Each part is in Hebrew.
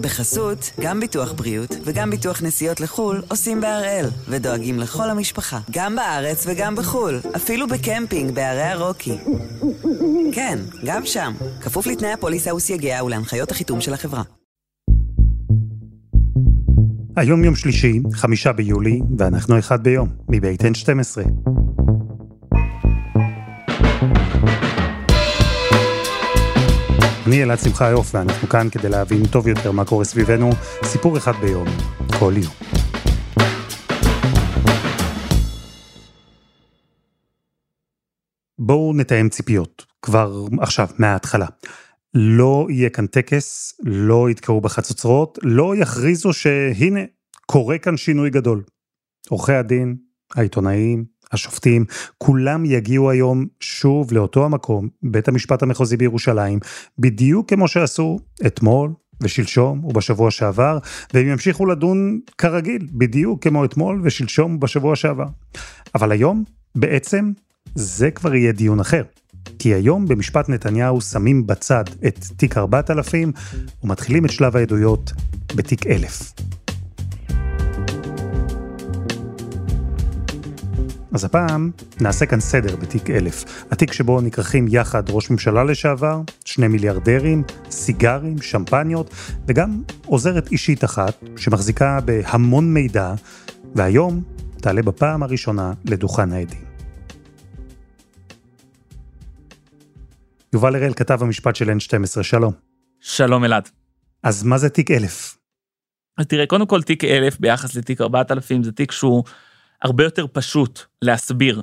בחסות, גם ביטוח בריאות וגם ביטוח נסיעות לחו"ל עושים בהראל, ודואגים לכל המשפחה, גם בארץ וגם בחו"ל, אפילו בקמפינג בערי הרוקי. כן, גם שם, כפוף לתנאי הפוליסה וסייגיה ולהנחיות החיתום של החברה. היום יום שלישי, חמישה ביולי, ואנחנו אחד ביום, מבית N12. אני אלעד שמחה יוף, ואנחנו כאן כדי להבין טוב יותר מה קורה סביבנו, סיפור אחד ביום, כל יום. בואו נתאם ציפיות, כבר עכשיו, מההתחלה. לא יהיה כאן טקס, לא יתקעו בחצוצרות, לא יכריזו שהנה, קורה כאן שינוי גדול. עורכי הדין, העיתונאים, השופטים, כולם יגיעו היום שוב לאותו המקום, בית המשפט המחוזי בירושלים, בדיוק כמו שעשו אתמול ושלשום ובשבוע שעבר, והם ימשיכו לדון כרגיל, בדיוק כמו אתמול ושלשום ובשבוע שעבר. אבל היום, בעצם, זה כבר יהיה דיון אחר. כי היום במשפט נתניהו שמים בצד את תיק 4000 ומתחילים את שלב העדויות בתיק 1000. אז הפעם נעשה כאן סדר בתיק 1000, התיק שבו נכרכים יחד ראש ממשלה לשעבר, שני מיליארדרים, סיגרים, שמפניות, וגם עוזרת אישית אחת שמחזיקה בהמון מידע, והיום תעלה בפעם הראשונה לדוכן העדים. יובל הראל, כתב המשפט של N12, שלום. שלום אלעד. אז מה זה תיק 1000? אז תראה, קודם כל תיק 1000 ביחס לתיק 4000 זה תיק שהוא הרבה יותר פשוט להסביר.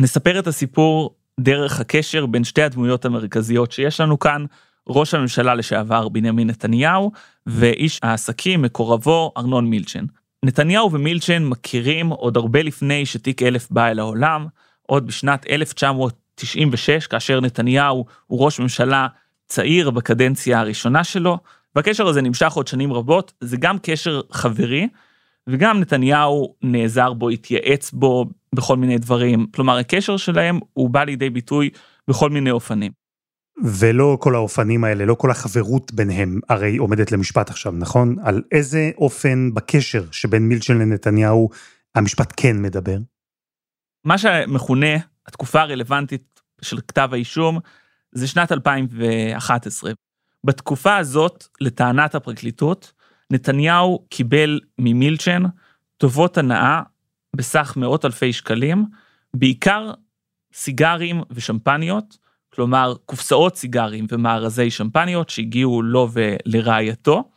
נספר את הסיפור דרך הקשר בין שתי הדמויות המרכזיות שיש לנו כאן, ראש הממשלה לשעבר בנימין נתניהו ואיש העסקים מקורבו ארנון מילצ'ן. נתניהו ומילצ'ן מכירים עוד הרבה לפני שתיק 1000 בא אל העולם, עוד בשנת 1996 כאשר נתניהו הוא ראש ממשלה צעיר בקדנציה הראשונה שלו, והקשר הזה נמשך עוד שנים רבות, זה גם קשר חברי, וגם נתניהו נעזר בו, התייעץ בו בכל מיני דברים. כלומר, הקשר שלהם הוא בא לידי ביטוי בכל מיני אופנים. ולא כל האופנים האלה, לא כל החברות ביניהם, הרי עומדת למשפט עכשיו, נכון? על איזה אופן בקשר שבין מילצ'ן לנתניהו המשפט כן מדבר? מה שמכונה התקופה הרלוונטית של כתב האישום זה שנת 2011. בתקופה הזאת, לטענת הפרקליטות, נתניהו קיבל ממילצ'ן טובות הנאה בסך מאות אלפי שקלים, בעיקר סיגרים ושמפניות, כלומר קופסאות סיגרים ומארזי שמפניות שהגיעו לו ולרעייתו.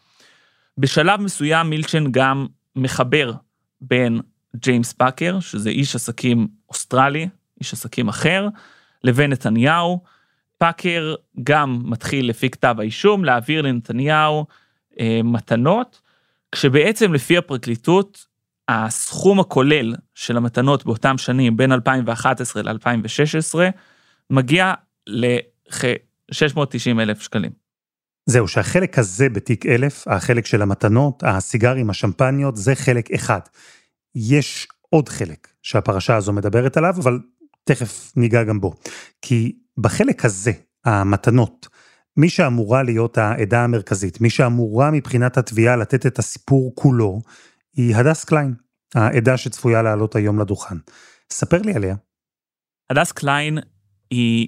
בשלב מסוים מילצ'ן גם מחבר בין ג'יימס פאקר, שזה איש עסקים אוסטרלי, איש עסקים אחר, לבין נתניהו. פאקר גם מתחיל לפי כתב האישום להעביר לנתניהו מתנות, כשבעצם לפי הפרקליטות, הסכום הכולל של המתנות באותם שנים, בין 2011 ל-2016, מגיע לכ-690 אלף שקלים. זהו, שהחלק הזה בתיק 1000, החלק של המתנות, הסיגרים, השמפניות, זה חלק אחד. יש עוד חלק שהפרשה הזו מדברת עליו, אבל תכף ניגע גם בו. כי בחלק הזה, המתנות, מי שאמורה להיות העדה המרכזית, מי שאמורה מבחינת התביעה לתת את הסיפור כולו, היא הדס קליין, העדה שצפויה לעלות היום לדוכן. ספר לי עליה. הדס קליין היא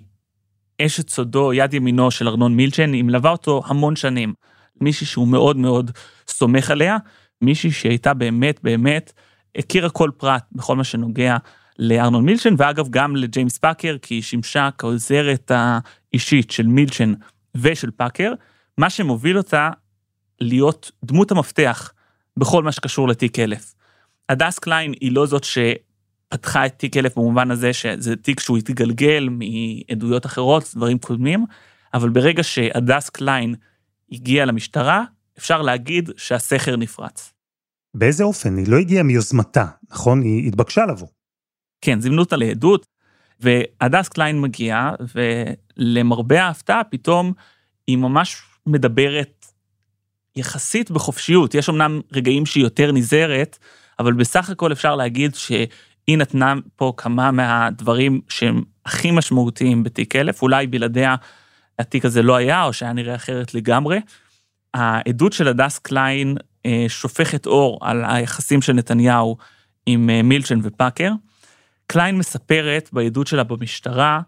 אשת סודו, יד ימינו של ארנון מילצ'ן, היא מלווה אותו המון שנים. מישהי שהוא מאוד מאוד סומך עליה, מישהי שהייתה באמת באמת, הכירה כל פרט בכל מה שנוגע לארנון מילצ'ן, ואגב גם לג'יימס פאקר, כי היא שימשה כעוזרת האישית של מילצ'ן ושל פאקר, מה שמוביל אותה להיות דמות המפתח בכל מה שקשור לתיק 1000. הדס קליין היא לא זאת שפתחה את תיק 1000 במובן הזה שזה תיק שהוא התגלגל מעדויות אחרות, דברים קודמים, אבל ברגע שהדס קליין הגיעה למשטרה, אפשר להגיד שהסכר נפרץ. באיזה אופן? היא לא הגיעה מיוזמתה, נכון? היא התבקשה לבוא. כן, זימנו אותה לעדות, והדס קליין מגיעה, ולמרבה ההפתעה, פתאום היא ממש מדברת יחסית בחופשיות. יש אמנם רגעים שהיא יותר נזהרת, אבל בסך הכל אפשר להגיד שהיא נתנה פה כמה מהדברים שהם הכי משמעותיים בתיק 1000, אולי בלעדיה התיק הזה לא היה, או שהיה נראה אחרת לגמרי. העדות של הדס קליין אה, שופכת אור על היחסים של נתניהו עם אה, מילצ'ן ופאקר. קליין מספרת בעדות שלה במשטרה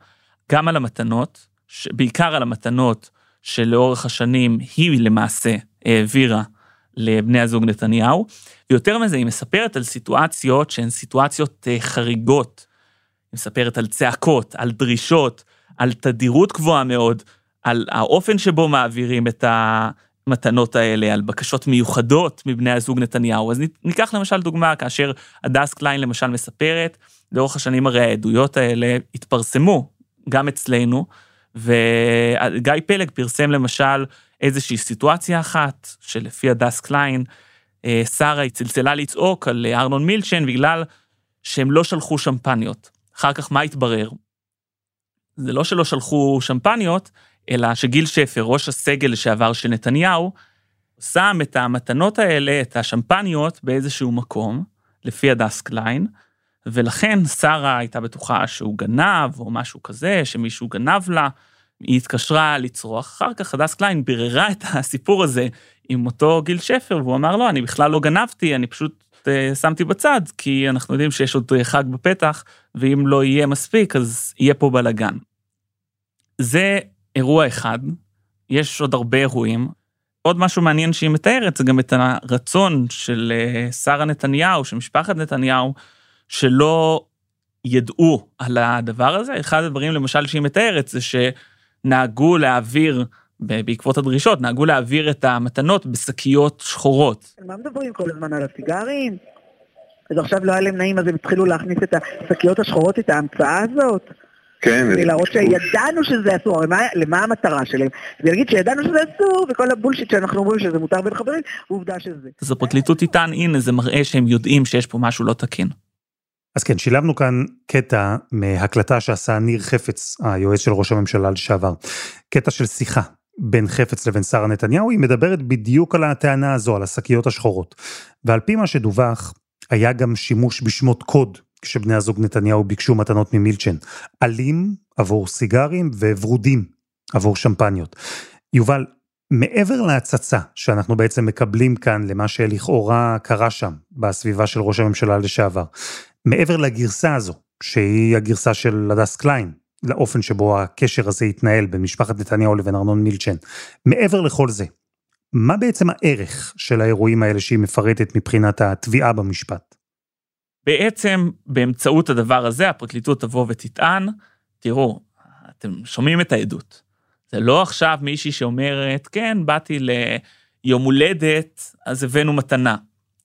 גם על המתנות, בעיקר על המתנות שלאורך השנים היא למעשה העבירה לבני הזוג נתניהו, ויותר מזה היא מספרת על סיטואציות שהן סיטואציות אה, חריגות. היא מספרת על צעקות, על דרישות, על תדירות גבוהה מאוד, על האופן שבו מעבירים את המתנות האלה, על בקשות מיוחדות מבני הזוג נתניהו. אז ניקח למשל דוגמה, כאשר הדס קליין למשל מספרת, לאורך השנים הרי העדויות האלה התפרסמו, גם אצלנו, וגיא פלג פרסם למשל איזושהי סיטואציה אחת, שלפי הדס קליין, אה, שרה היא צלצלה לצעוק על ארנון מילצ'ן בגלל שהם לא שלחו שמפניות. אחר כך מה התברר? זה לא שלא שלחו שמפניות, אלא שגיל שפר, ראש הסגל לשעבר של נתניהו, שם את המתנות האלה, את השמפניות, באיזשהו מקום, לפי הדס קליין, ולכן שרה הייתה בטוחה שהוא גנב, או משהו כזה, שמישהו גנב לה. היא התקשרה לצרוח, אחר כך הדס קליין ביררה את הסיפור הזה עם אותו גיל שפר, והוא אמר, לא, אני בכלל לא גנבתי, אני פשוט אה, שמתי בצד, כי אנחנו יודעים שיש עוד חג בפתח, ואם לא יהיה מספיק, אז יהיה פה בלאגן. זה אירוע אחד, יש עוד הרבה אירועים. עוד משהו מעניין שהיא מתארת זה גם את הרצון של אה, שרה נתניהו, של משפחת נתניהו, שלא ידעו על הדבר הזה. אחד הדברים למשל שהיא מתארת זה שנהגו להעביר, בעקבות הדרישות, נהגו להעביר את המתנות בשקיות שחורות. על מה מדברים כל הזמן? על הסיגרים? אז עכשיו לא היה להם נעים, אז הם התחילו להכניס את השקיות השחורות, את ההמצאה הזאת? כן. כדי להראות שידענו שזה אסור, הרי מה, למה המטרה שלהם? זה להגיד שידענו שזה אסור, וכל הבולשיט שאנחנו אומרים שזה מותר בין חברים, ועובדה שזה. אז הפרקליטות תטען, הנה זה מראה שהם יודעים שיש פה משהו לא תקין. אז כן, שילבנו כאן קטע מהקלטה שעשה ניר חפץ, היועץ של ראש הממשלה לשעבר. קטע של שיחה בין חפץ לבין שרה נתניהו, היא מדברת בדיוק על הטענה הזו, על השקיות השחורות. ועל פי מה שדווח, היה גם שימוש בשמות קוד כשבני הזוג נתניהו ביקשו מתנות ממילצ'ן. עלים עבור סיגרים וורודים עבור שמפניות. יובל, מעבר להצצה שאנחנו בעצם מקבלים כאן למה שלכאורה קרה שם בסביבה של ראש הממשלה לשעבר, מעבר לגרסה הזו, שהיא הגרסה של הדס קליין, לאופן שבו הקשר הזה התנהל בין משפחת נתניהו לבין ארנון מילצ'ן, מעבר לכל זה, מה בעצם הערך של האירועים האלה שהיא מפרטת מבחינת התביעה במשפט? בעצם באמצעות הדבר הזה הפרקליטות תבוא ותטען, תראו, אתם שומעים את העדות. זה לא עכשיו מישהי שאומרת, כן, באתי ליום הולדת, אז הבאנו מתנה.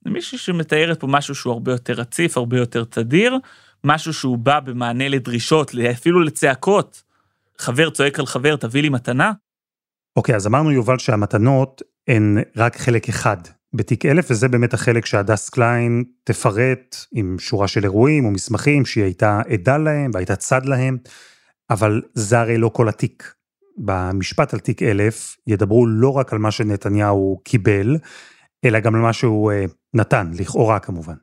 זה מישהי שמתארת פה משהו שהוא הרבה יותר רציף, הרבה יותר תדיר, משהו שהוא בא במענה לדרישות, אפילו לצעקות. חבר צועק על חבר, תביא לי מתנה. אוקיי, okay, אז אמרנו יובל שהמתנות הן רק חלק אחד בתיק 1000, וזה באמת החלק שהדס קליין תפרט עם שורה של אירועים או מסמכים שהיא הייתה עדה להם והייתה צד להם, אבל זה הרי לא כל התיק. במשפט על תיק 1000 ידברו לא רק על מה שנתניהו קיבל, אלא גם על מה שהוא uh, נתן, לכאורה כמובן.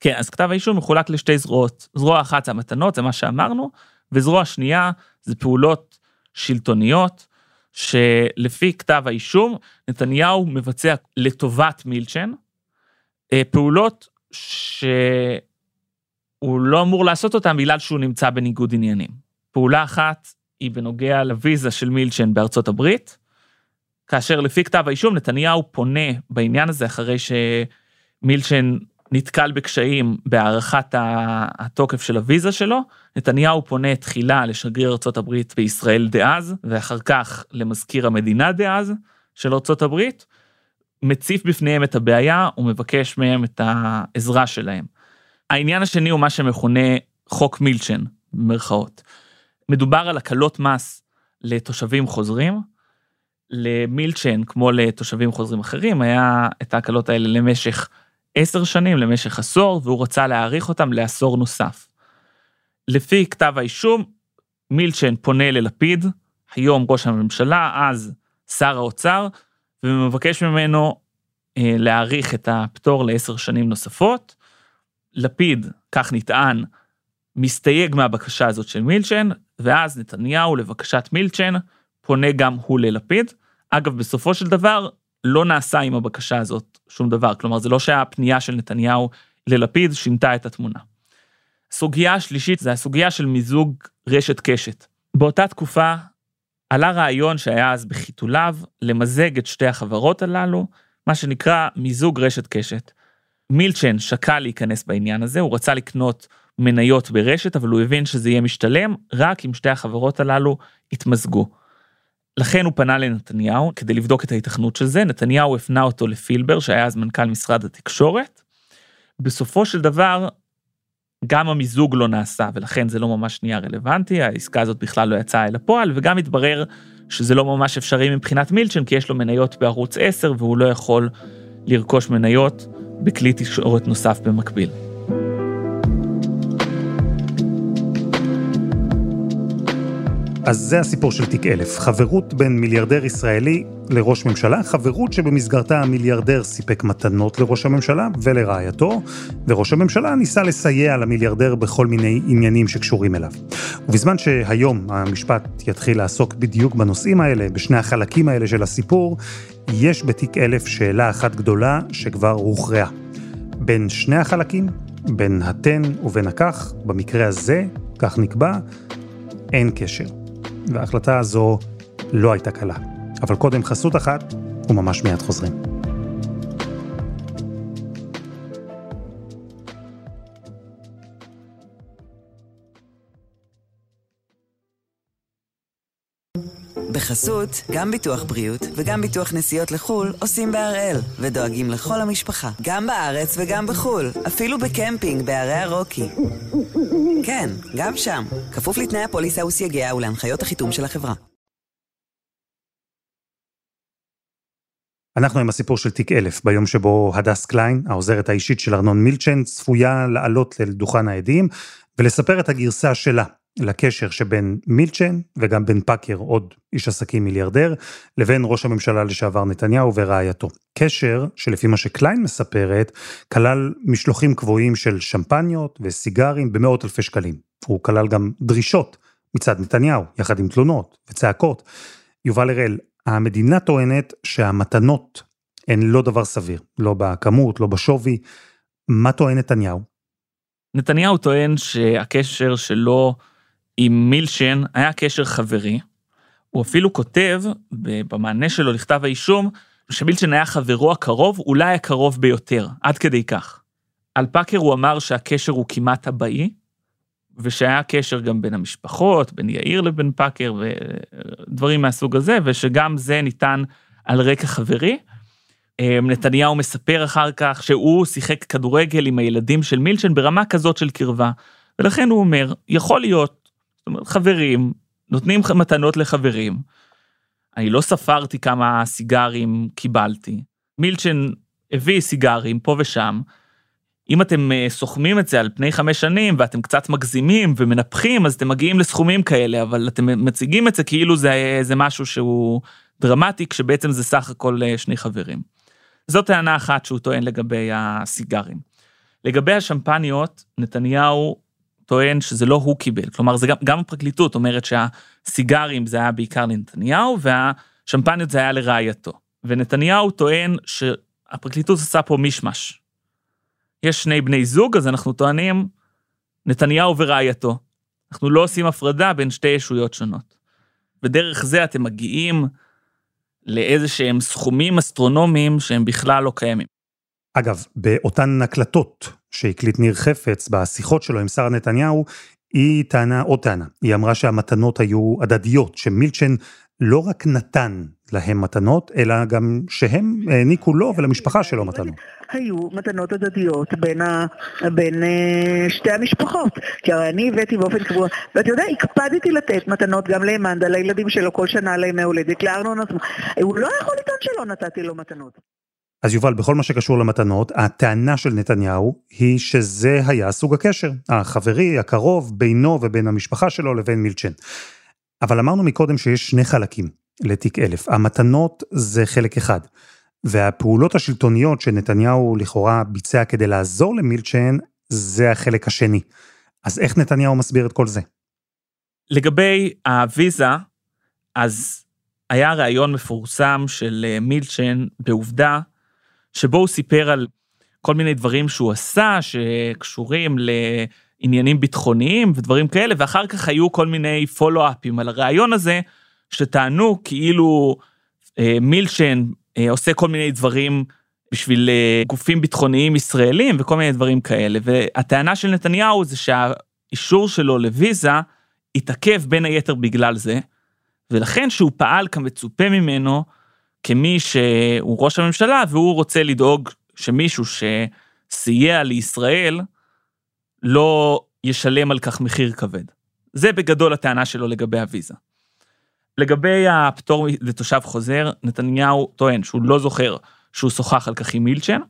כן, אז כתב האישום מחולק לשתי זרועות. זרוע אחת זה המתנות, זה מה שאמרנו, וזרוע שנייה זה פעולות שלטוניות, שלפי כתב האישום, נתניהו מבצע לטובת מילצ'ן, אה, פעולות שהוא לא אמור לעשות אותן בגלל שהוא נמצא בניגוד עניינים. פעולה אחת היא בנוגע לוויזה של מילצ'ן בארצות הברית, כאשר לפי כתב האישום נתניהו פונה בעניין הזה אחרי שמילצ'ן נתקל בקשיים בהארכת התוקף של הוויזה שלו, נתניהו פונה תחילה לשגריר ארה"ב בישראל דאז, ואחר כך למזכיר המדינה דאז של ארה"ב, מציף בפניהם את הבעיה ומבקש מהם את העזרה שלהם. העניין השני הוא מה שמכונה חוק מילצ'ן, במרכאות. מדובר על הקלות מס לתושבים חוזרים. למילצ'ן, כמו לתושבים חוזרים אחרים, היה את ההקלות האלה למשך עשר שנים למשך עשור, והוא רצה להאריך אותם לעשור נוסף. לפי כתב האישום, מילצ'ן פונה ללפיד, היום ראש הממשלה, אז שר האוצר, ומבקש ממנו אה, להאריך את הפטור לעשר שנים נוספות. לפיד, כך נטען, מסתייג מהבקשה הזאת של מילצ'ן, ואז נתניהו, לבקשת מילצ'ן, פונה גם הוא ללפיד. אגב, בסופו של דבר, לא נעשה עם הבקשה הזאת שום דבר. כלומר, זה לא שהפנייה של נתניהו ללפיד שינתה את התמונה. סוגיה השלישית זה הסוגיה של מיזוג רשת קשת. באותה תקופה עלה רעיון שהיה אז בחיתוליו למזג את שתי החברות הללו, מה שנקרא מיזוג רשת קשת. מילצ'ן שקל להיכנס בעניין הזה, הוא רצה לקנות מניות ברשת, אבל הוא הבין שזה יהיה משתלם רק אם שתי החברות הללו יתמזגו. לכן הוא פנה לנתניהו כדי לבדוק את ההיתכנות של זה, נתניהו הפנה אותו לפילבר שהיה אז מנכ"ל משרד התקשורת. בסופו של דבר, גם המיזוג לא נעשה ולכן זה לא ממש נהיה רלוונטי, העסקה הזאת בכלל לא יצאה אל הפועל וגם התברר שזה לא ממש אפשרי מבחינת מילצ'ן כי יש לו מניות בערוץ 10 והוא לא יכול לרכוש מניות בכלי תקשורת נוסף במקביל. אז זה הסיפור של תיק אלף, חברות בין מיליארדר ישראלי לראש ממשלה, חברות שבמסגרתה המיליארדר סיפק מתנות לראש הממשלה ולרעייתו, וראש הממשלה ניסה לסייע למיליארדר בכל מיני עניינים שקשורים אליו. ובזמן שהיום המשפט יתחיל לעסוק בדיוק בנושאים האלה, בשני החלקים האלה של הסיפור, יש בתיק אלף שאלה אחת גדולה שכבר הוכרעה. בין שני החלקים, בין התן ובין הכך, במקרה הזה, כך נקבע, אין קשר. וההחלטה הזו לא הייתה קלה. אבל קודם חסות אחת, וממש מיד חוזרים. בחסות, גם ביטוח בריאות וגם ביטוח נסיעות לחו"ל עושים בהראל, ודואגים לכל המשפחה, גם בארץ וגם בחו"ל, אפילו בקמפינג בערי הרוקי. כן, גם שם, כפוף לתנאי הפוליסה וסייגיה ולהנחיות החיתום של החברה. אנחנו עם הסיפור של תיק אלף, ביום שבו הדס קליין, העוזרת האישית של ארנון מילצ'ן, צפויה לעלות לדוכן העדים ולספר את הגרסה שלה לקשר שבין מילצ'ן וגם בין פאקר, עוד איש עסקים מיליארדר, לבין ראש הממשלה לשעבר נתניהו ורעייתו. קשר שלפי מה שקליין מספרת, כלל משלוחים קבועים של שמפניות וסיגרים במאות אלפי שקלים. הוא כלל גם דרישות מצד נתניהו, יחד עם תלונות וצעקות. יובל הראל, המדינה טוענת שהמתנות הן לא דבר סביר, לא בכמות, לא בשווי. מה טוען נתניהו? נתניהו טוען שהקשר שלו עם מילשן היה קשר חברי. הוא אפילו כותב במענה שלו לכתב האישום, שמילצ'ן היה חברו הקרוב, אולי הקרוב ביותר, עד כדי כך. על פאקר הוא אמר שהקשר הוא כמעט אבאי, ושהיה קשר גם בין המשפחות, בין יאיר לבין פאקר ודברים מהסוג הזה, ושגם זה ניתן על רקע חברי. אמ, נתניהו מספר אחר כך שהוא שיחק כדורגל עם הילדים של מילצ'ן ברמה כזאת של קרבה, ולכן הוא אומר, יכול להיות, חברים, נותנים מתנות לחברים. אני לא ספרתי כמה סיגרים קיבלתי. מילצ'ן הביא סיגרים פה ושם, אם אתם אה, סוכמים את זה על פני חמש שנים ואתם קצת מגזימים ומנפחים אז אתם מגיעים לסכומים כאלה אבל אתם מציגים את זה כאילו זה, זה משהו שהוא דרמטי כשבעצם זה סך הכל אה, שני חברים. זאת טענה אחת שהוא טוען לגבי הסיגרים. לגבי השמפניות נתניהו טוען שזה לא הוא קיבל כלומר זה גם, גם הפרקליטות אומרת שהסיגרים זה היה בעיקר לנתניהו והשמפניות זה היה לרעייתו ונתניהו טוען שהפרקליטות עשה פה מישמש. יש שני בני זוג, אז אנחנו טוענים נתניהו ורעייתו. אנחנו לא עושים הפרדה בין שתי ישויות שונות. ודרך זה אתם מגיעים לאיזה שהם סכומים אסטרונומיים שהם בכלל לא קיימים. אגב, באותן הקלטות שהקליט ניר חפץ בשיחות שלו עם שרה נתניהו, היא טענה עוד טענה. היא אמרה שהמתנות היו הדדיות, שמילצ'ן לא רק נתן להם מתנות, אלא גם שהם העניקו לו ולמשפחה שלו מתנות. היו מתנות הדדיות בין, ה, בין אה, שתי המשפחות. כי הרי אני הבאתי באופן קבוע, ואתה יודע, הקפדתי לתת מתנות גם לאמנדה, לילדים שלו, כל שנה לימי הולדת, לארנון עצמו. הוא לא יכול לטעון שלא נתתי לו מתנות. אז יובל, בכל מה שקשור למתנות, הטענה של נתניהו היא שזה היה סוג הקשר, החברי, הקרוב, בינו ובין המשפחה שלו לבין מילצ'ן. אבל אמרנו מקודם שיש שני חלקים לתיק אלף. המתנות זה חלק אחד, והפעולות השלטוניות שנתניהו לכאורה ביצע כדי לעזור למילצ'ן, זה החלק השני. אז איך נתניהו מסביר את כל זה? לגבי הוויזה, אז היה ראיון מפורסם של אה, מילצ'ן בעובדה, שבו הוא סיפר על כל מיני דברים שהוא עשה שקשורים לעניינים ביטחוניים ודברים כאלה, ואחר כך היו כל מיני פולו-אפים על הראיון הזה, שטענו כאילו אה, מילצ'ן אה, עושה כל מיני דברים בשביל אה, גופים ביטחוניים ישראלים וכל מיני דברים כאלה. והטענה של נתניהו זה שהאישור שלו לוויזה התעכב בין היתר בגלל זה, ולכן שהוא פעל כמצופה ממנו כמי שהוא ראש הממשלה והוא רוצה לדאוג שמישהו שסייע לישראל לא ישלם על כך מחיר כבד. זה בגדול הטענה שלו לגבי הוויזה. לגבי הפטור לתושב חוזר, נתניהו טוען שהוא לא זוכר שהוא שוחח על כך עם מילצ'ן,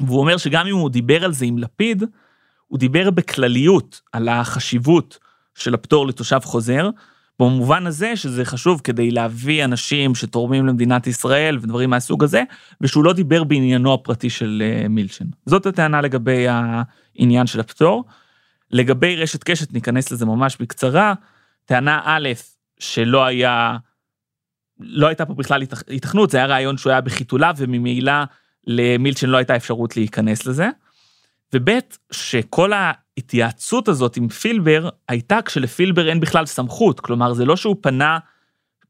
והוא אומר שגם אם הוא דיבר על זה עם לפיד, הוא דיבר בכלליות על החשיבות של הפטור לתושב חוזר, במובן הזה שזה חשוב כדי להביא אנשים שתורמים למדינת ישראל ודברים מהסוג הזה, ושהוא לא דיבר בעניינו הפרטי של אה, מילצ'ן. זאת הטענה לגבי העניין של הפטור. לגבי רשת קשת, ניכנס לזה ממש בקצרה. טענה א', שלא היה, לא הייתה פה בכלל התכנות, זה היה רעיון שהוא היה בחיתוליו, וממילא למילצ'ן לא הייתה אפשרות להיכנס לזה. וב', שכל ההתייעצות הזאת עם פילבר הייתה כשלפילבר אין בכלל סמכות, כלומר זה לא שהוא פנה,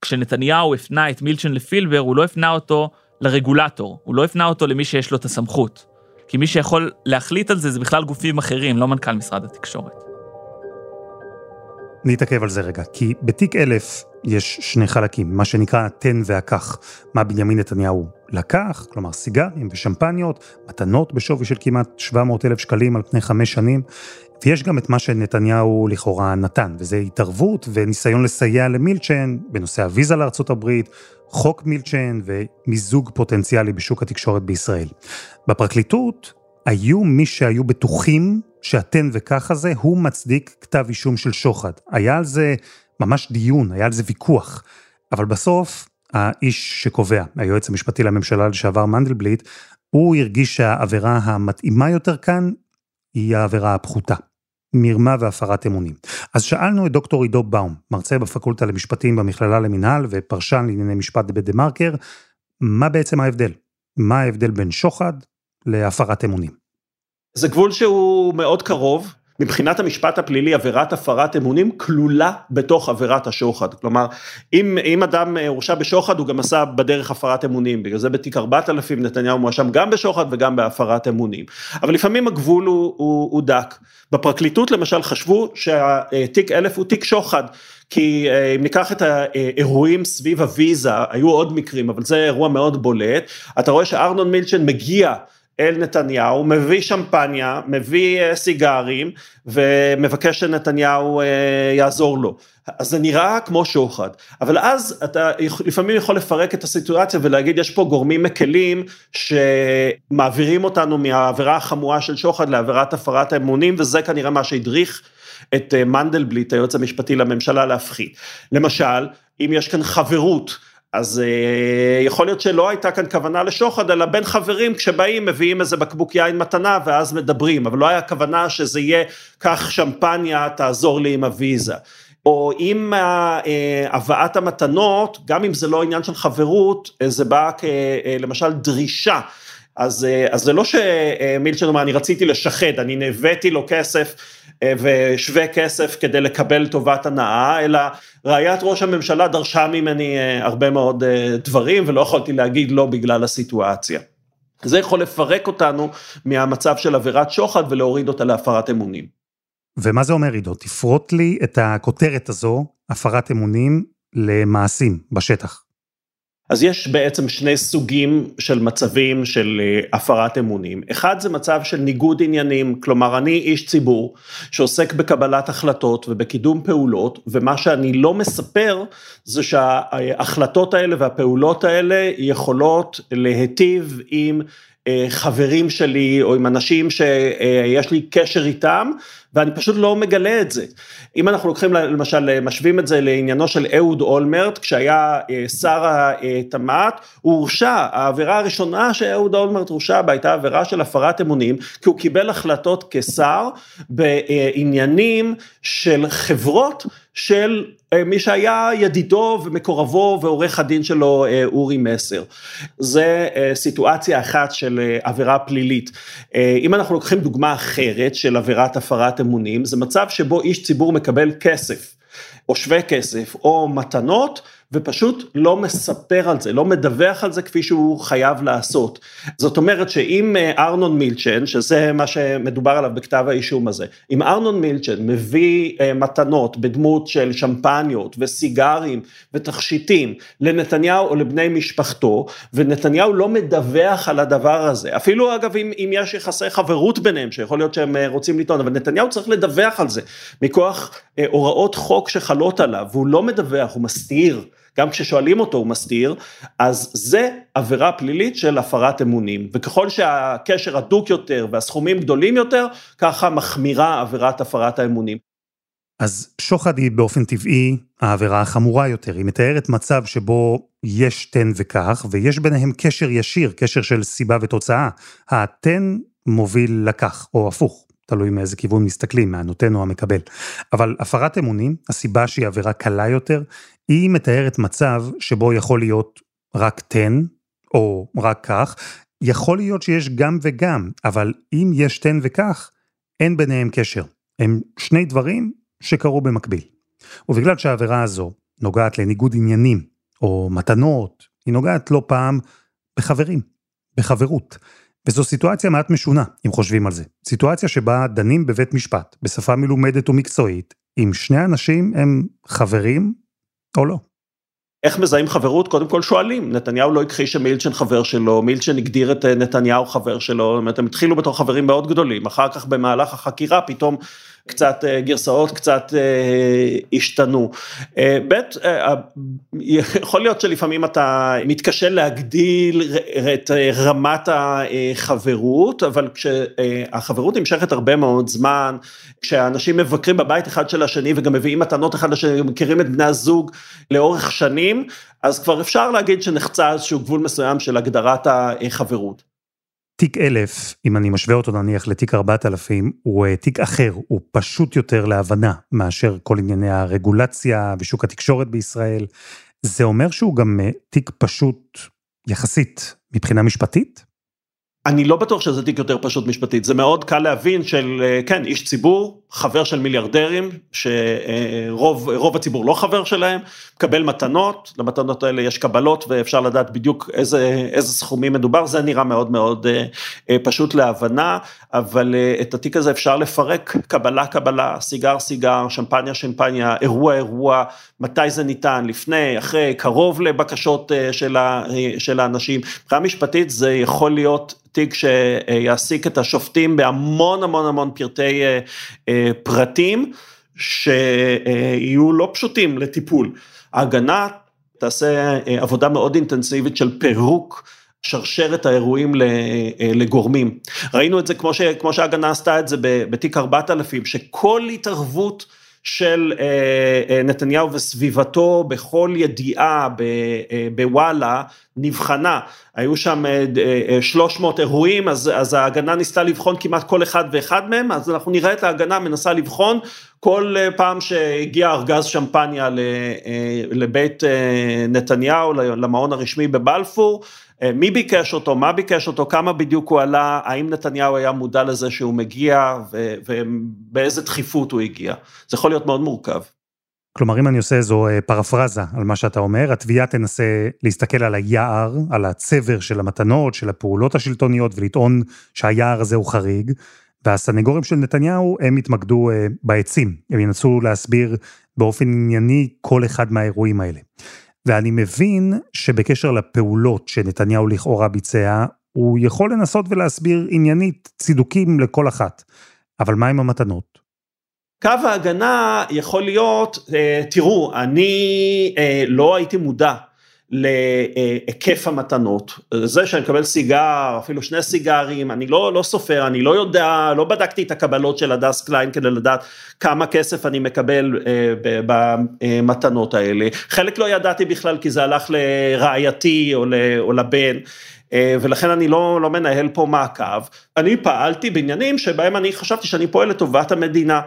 כשנתניהו הפנה את מילצ'ן לפילבר, הוא לא הפנה אותו לרגולטור, הוא לא הפנה אותו למי שיש לו את הסמכות. כי מי שיכול להחליט על זה זה בכלל גופים אחרים, לא מנכ"ל משרד התקשורת. נתעכב על זה רגע, כי בתיק אלף יש שני חלקים, מה שנקרא התן והקח. מה בנימין נתניהו לקח, כלומר סיגרים ושמפניות, מתנות בשווי של כמעט 700 אלף שקלים על פני חמש שנים, ויש גם את מה שנתניהו לכאורה נתן, וזה התערבות וניסיון לסייע למילצ'ן בנושא הוויזה הברית, חוק מילצ'ן ומיזוג פוטנציאלי בשוק התקשורת בישראל. בפרקליטות היו מי שהיו בטוחים שהתן וכך הזה הוא מצדיק כתב אישום של שוחד. היה על זה ממש דיון, היה על זה ויכוח. אבל בסוף, האיש שקובע, היועץ המשפטי לממשלה לשעבר מנדלבליט, הוא הרגיש שהעבירה המתאימה יותר כאן היא העבירה הפחותה. מרמה והפרת אמונים. אז שאלנו את דוקטור עידו באום, מרצה בפקולטה למשפטים במכללה למינהל ופרשן לענייני משפט בדה מרקר, מה בעצם ההבדל? מה ההבדל בין שוחד להפרת אמונים? זה גבול שהוא מאוד קרוב, מבחינת המשפט הפלילי עבירת הפרת אמונים כלולה בתוך עבירת השוחד. כלומר, אם, אם אדם אה, הורשע בשוחד הוא גם עשה בדרך הפרת אמונים, בגלל זה בתיק 4000 נתניהו מואשם גם בשוחד וגם בהפרת אמונים. אבל לפעמים הגבול הוא, הוא, הוא דק. בפרקליטות למשל חשבו שהתיק 1000 הוא תיק שוחד. כי אה, אם ניקח את האירועים סביב הוויזה, היו עוד מקרים, אבל זה אירוע מאוד בולט, אתה רואה שארנון מילצ'ן מגיע אל נתניהו, מביא שמפניה, מביא אה, סיגרים ומבקש שנתניהו אה, יעזור לו. אז זה נראה כמו שוחד, אבל אז אתה לפעמים יכול לפרק את הסיטואציה ולהגיד יש פה גורמים מקלים שמעבירים אותנו מהעבירה החמורה של שוחד לעבירת הפרת האמונים וזה כנראה מה שהדריך את אה, מנדלבליט היועץ המשפטי לממשלה להפחית. למשל, אם יש כאן חברות אז אה, יכול להיות שלא הייתה כאן כוונה לשוחד, אלא בין חברים כשבאים מביאים איזה בקבוק יין מתנה ואז מדברים, אבל לא היה כוונה שזה יהיה קח שמפניה, תעזור לי עם הוויזה. או אם אה, הבאת המתנות, גם אם זה לא עניין של חברות, זה בא כלמשל דרישה. אז, אז זה לא שמילצ'ן אומר, אני רציתי לשחד, אני נבאתי לו כסף ושווה כסף כדי לקבל טובת הנאה, אלא רעיית ראש הממשלה דרשה ממני אה, הרבה מאוד אה, דברים ולא יכולתי להגיד לא בגלל הסיטואציה. זה יכול לפרק אותנו מהמצב של עבירת שוחד ולהוריד אותה להפרת אמונים. ומה זה אומר עידו? תפרוט לי את הכותרת הזו, הפרת אמונים, למעשים בשטח. אז יש בעצם שני סוגים של מצבים של אה, הפרת אמונים. אחד זה מצב של ניגוד עניינים, כלומר אני איש ציבור שעוסק בקבלת החלטות ובקידום פעולות, ומה שאני לא מספר זה שההחלטות האלה והפעולות האלה יכולות להיטיב עם אה, חברים שלי או עם אנשים שיש לי קשר איתם ואני פשוט לא מגלה את זה. אם אנחנו לוקחים למשל משווים את זה לעניינו של אהוד אולמרט כשהיה אה, שר התמ"ת הוא הורשע העבירה הראשונה שאהוד אולמרט הורשע בה הייתה עבירה של הפרת אמונים כי הוא קיבל החלטות כשר בעניינים של חברות של אה, מי שהיה ידידו ומקורבו ועורך הדין שלו אה, אורי מסר. זה אה, סיטואציה אחת של עבירה פלילית. אם אנחנו לוקחים דוגמה אחרת של עבירת הפרת אמונים, זה מצב שבו איש ציבור מקבל כסף, או שווה כסף, או מתנות, ופשוט לא מספר על זה, לא מדווח על זה כפי שהוא חייב לעשות. זאת אומרת שאם אה, ארנון מילצ'ן, שזה מה שמדובר עליו בכתב האישום הזה, אם ארנון מילצ'ן מביא אה, מתנות בדמות של שמפניות וסיגרים ותכשיטים לנתניהו או לבני משפחתו, ונתניהו לא מדווח על הדבר הזה, אפילו אגב אם, אם יש יחסי חברות ביניהם, שיכול להיות שהם אה, רוצים לטעון, אבל נתניהו צריך לדווח על זה, מכוח הוראות חוק שחלות עליו, והוא לא מדווח, הוא מסתיר. גם כששואלים אותו הוא מסתיר, אז זה עבירה פלילית של הפרת אמונים, וככל שהקשר הדוק יותר והסכומים גדולים יותר, ככה מחמירה עבירת הפרת האמונים. אז שוחד היא באופן טבעי העבירה החמורה יותר, היא מתארת מצב שבו יש תן וכך, ויש ביניהם קשר ישיר, קשר של סיבה ותוצאה. התן מוביל לכך, או הפוך. תלוי מאיזה כיוון מסתכלים, מהנותן או המקבל. אבל הפרת אמונים, הסיבה שהיא עבירה קלה יותר, היא מתארת מצב שבו יכול להיות רק תן, או רק כך, יכול להיות שיש גם וגם, אבל אם יש תן וכך, אין ביניהם קשר. הם שני דברים שקרו במקביל. ובגלל שהעבירה הזו נוגעת לניגוד עניינים, או מתנות, היא נוגעת לא פעם בחברים, בחברות. וזו סיטואציה מעט משונה, אם חושבים על זה. סיטואציה שבה דנים בבית משפט, בשפה מלומדת ומקצועית, אם שני אנשים הם חברים או לא. איך מזהים חברות? קודם כל שואלים, נתניהו לא הכחיש שמילצ'ן חבר שלו, מילצ'ן הגדיר את אה, נתניהו חבר שלו, זאת אומרת הם התחילו בתור חברים מאוד גדולים, אחר כך במהלך החקירה פתאום קצת אה, גרסאות קצת אה, השתנו. אה, ב', יכול להיות שלפעמים אתה מתקשה להגדיל את רמת החברות, אבל כשהחברות נמשכת הרבה מאוד זמן, כשאנשים מבקרים בבית אחד של השני וגם מביאים מתנות אחד לשני, מכירים את בני הזוג לאורך שנים, אז כבר אפשר להגיד שנחצה איזשהו גבול מסוים של הגדרת החברות. תיק אלף, אם אני משווה אותו נניח לתיק ארבעת אלפים, הוא אה, תיק אחר, הוא פשוט יותר להבנה מאשר כל ענייני הרגולציה ושוק התקשורת בישראל. זה אומר שהוא גם אה, תיק פשוט יחסית מבחינה משפטית? אני לא בטוח שזה תיק יותר פשוט משפטית, זה מאוד קל להבין של, אה, כן, איש ציבור, חבר של מיליארדרים, שרוב הציבור לא חבר שלהם, מקבל מתנות, למתנות האלה יש קבלות ואפשר לדעת בדיוק איזה, איזה סכומים מדובר, זה נראה מאוד מאוד אה, אה, פשוט להבנה, אבל את התיק הזה אפשר לפרק. קבלה קבלה, סיגר סיגר, שמפניה שמפניה, אירוע אירוע, מתי זה ניתן, לפני, אחרי, קרוב לבקשות של האנשים, מבחינה משפטית זה יכול להיות תיק שיעסיק את השופטים בהמון המון המון פרטי אה, אה, פרטים, שיהיו לא פשוטים לטיפול. ההגנה תעשה אה, עבודה מאוד אינטנסיבית של פירוק. שרשרת האירועים לגורמים. ראינו את זה כמו, ש, כמו שההגנה עשתה את זה בתיק 4000, שכל התערבות של אה, אה, נתניהו וסביבתו בכל ידיעה אה, בוואלה נבחנה, היו שם 300 אירועים, אז, אז ההגנה ניסתה לבחון כמעט כל אחד ואחד מהם, אז אנחנו נראה את ההגנה מנסה לבחון. כל פעם שהגיע ארגז שמפניה לבית נתניהו, למעון הרשמי בבלפור, מי ביקש אותו, מה ביקש אותו, כמה בדיוק הוא עלה, האם נתניהו היה מודע לזה שהוא מגיע ובאיזה דחיפות הוא הגיע. זה יכול להיות מאוד מורכב. כלומר, אם אני עושה איזו אה, פרפרזה על מה שאתה אומר, התביעה תנסה להסתכל על היער, על הצבר של המתנות, של הפעולות השלטוניות, ולטעון שהיער הזה הוא חריג, והסנגורים של נתניהו, הם יתמקדו אה, בעצים, הם ינסו להסביר באופן ענייני כל אחד מהאירועים האלה. ואני מבין שבקשר לפעולות שנתניהו לכאורה ביצע, הוא יכול לנסות ולהסביר עניינית צידוקים לכל אחת. אבל מה עם המתנות? קו ההגנה יכול להיות, אה, תראו, אני אה, לא הייתי מודע להיקף המתנות, זה שאני מקבל סיגר, אפילו שני סיגרים, אני לא, לא סופר, אני לא יודע, לא בדקתי את הקבלות של הדס קליין כדי לדעת כמה כסף אני מקבל אה, במתנות האלה, חלק לא ידעתי בכלל כי זה הלך לרעייתי או, לבן, ולכן אני לא, לא מנהל פה מעקב. אני פעלתי בעניינים שבהם אני חשבתי שאני פועל לטובת המדינה.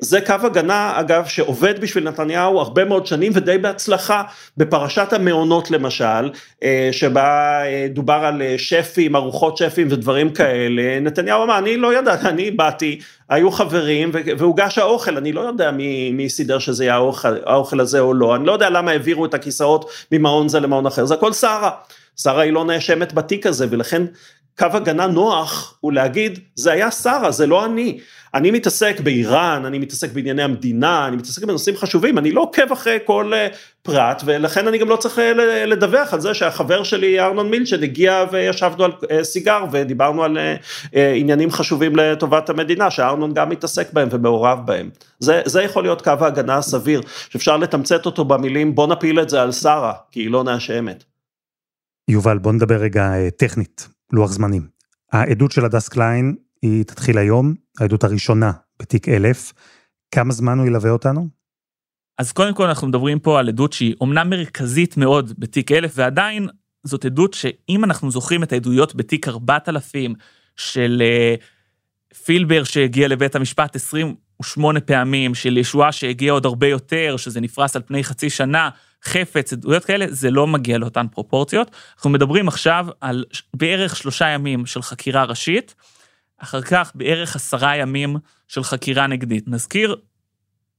זה קו הגנה, אגב, שעובד בשביל נתניהו הרבה מאוד שנים ודי בהצלחה. בפרשת המעונות למשל, שבה דובר על שפים, ארוחות שפים ודברים כאלה, נתניהו אמר, אני לא ידעתי, אני באתי, היו חברים והוגש האוכל, אני לא יודע מי, מי סידר שזה יהיה האוכל, האוכל הזה או לא, אני לא יודע למה העבירו את הכיסאות ממעון זה למעון אחר, זה הכל שרה. שרה היא לא נאשמת בתיק הזה ולכן קו הגנה נוח הוא להגיד זה היה שרה זה לא אני. אני מתעסק באיראן, אני מתעסק בענייני המדינה, אני מתעסק בנושאים חשובים, אני לא עוקב אחרי כל פרט ולכן אני גם לא צריך לדווח על זה שהחבר שלי ארנון מילצ'ן הגיע וישבנו על סיגר ודיברנו על עניינים חשובים לטובת המדינה שארנון גם מתעסק בהם ומעורב בהם. זה, זה יכול להיות קו ההגנה הסביר שאפשר לתמצת אותו במילים בוא נפיל את זה על שרה כי היא לא נאשמת. יובל בוא נדבר רגע טכנית, לוח זמנים. העדות של הדס קליין היא תתחיל היום, העדות הראשונה בתיק אלף. כמה זמן הוא ילווה אותנו? אז קודם כל אנחנו מדברים פה על עדות שהיא אומנם מרכזית מאוד בתיק אלף, ועדיין זאת עדות שאם אנחנו זוכרים את העדויות בתיק 4000 של uh, פילבר שהגיע לבית המשפט 28 פעמים, של ישועה שהגיע עוד הרבה יותר, שזה נפרס על פני חצי שנה, חפץ, עדויות כאלה, זה לא מגיע לאותן פרופורציות. אנחנו מדברים עכשיו על בערך שלושה ימים של חקירה ראשית, אחר כך בערך עשרה ימים של חקירה נגדית. נזכיר,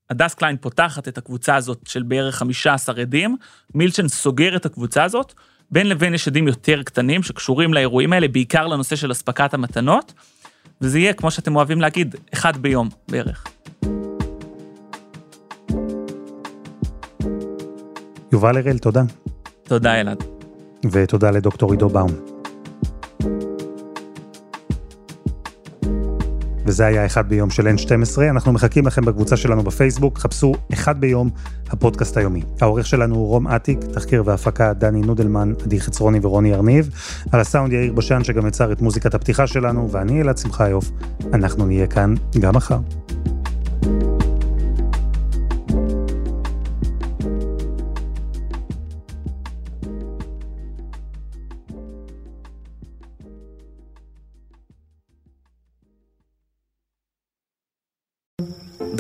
הדס קליין פותחת את הקבוצה הזאת של בערך 15 עדים, מילצ'ן סוגר את הקבוצה הזאת, בין לבין יש עדים יותר קטנים שקשורים לאירועים האלה, בעיקר לנושא של אספקת המתנות, וזה יהיה, כמו שאתם אוהבים להגיד, אחד ביום בערך. יובל הראל, תודה. תודה, אלעד. ותודה לדוקטור עידו באום. וזה היה אחד ביום של N12, אנחנו מחכים לכם בקבוצה שלנו בפייסבוק, חפשו אחד ביום, הפודקאסט היומי. העורך שלנו הוא רום אטיק, תחקיר והפקה דני נודלמן, עדי חצרוני ורוני ארניב, על הסאונד יאיר בשן שגם יצר את מוזיקת הפתיחה שלנו, ואני אלעד שמחיוף, אנחנו נהיה כאן גם מחר.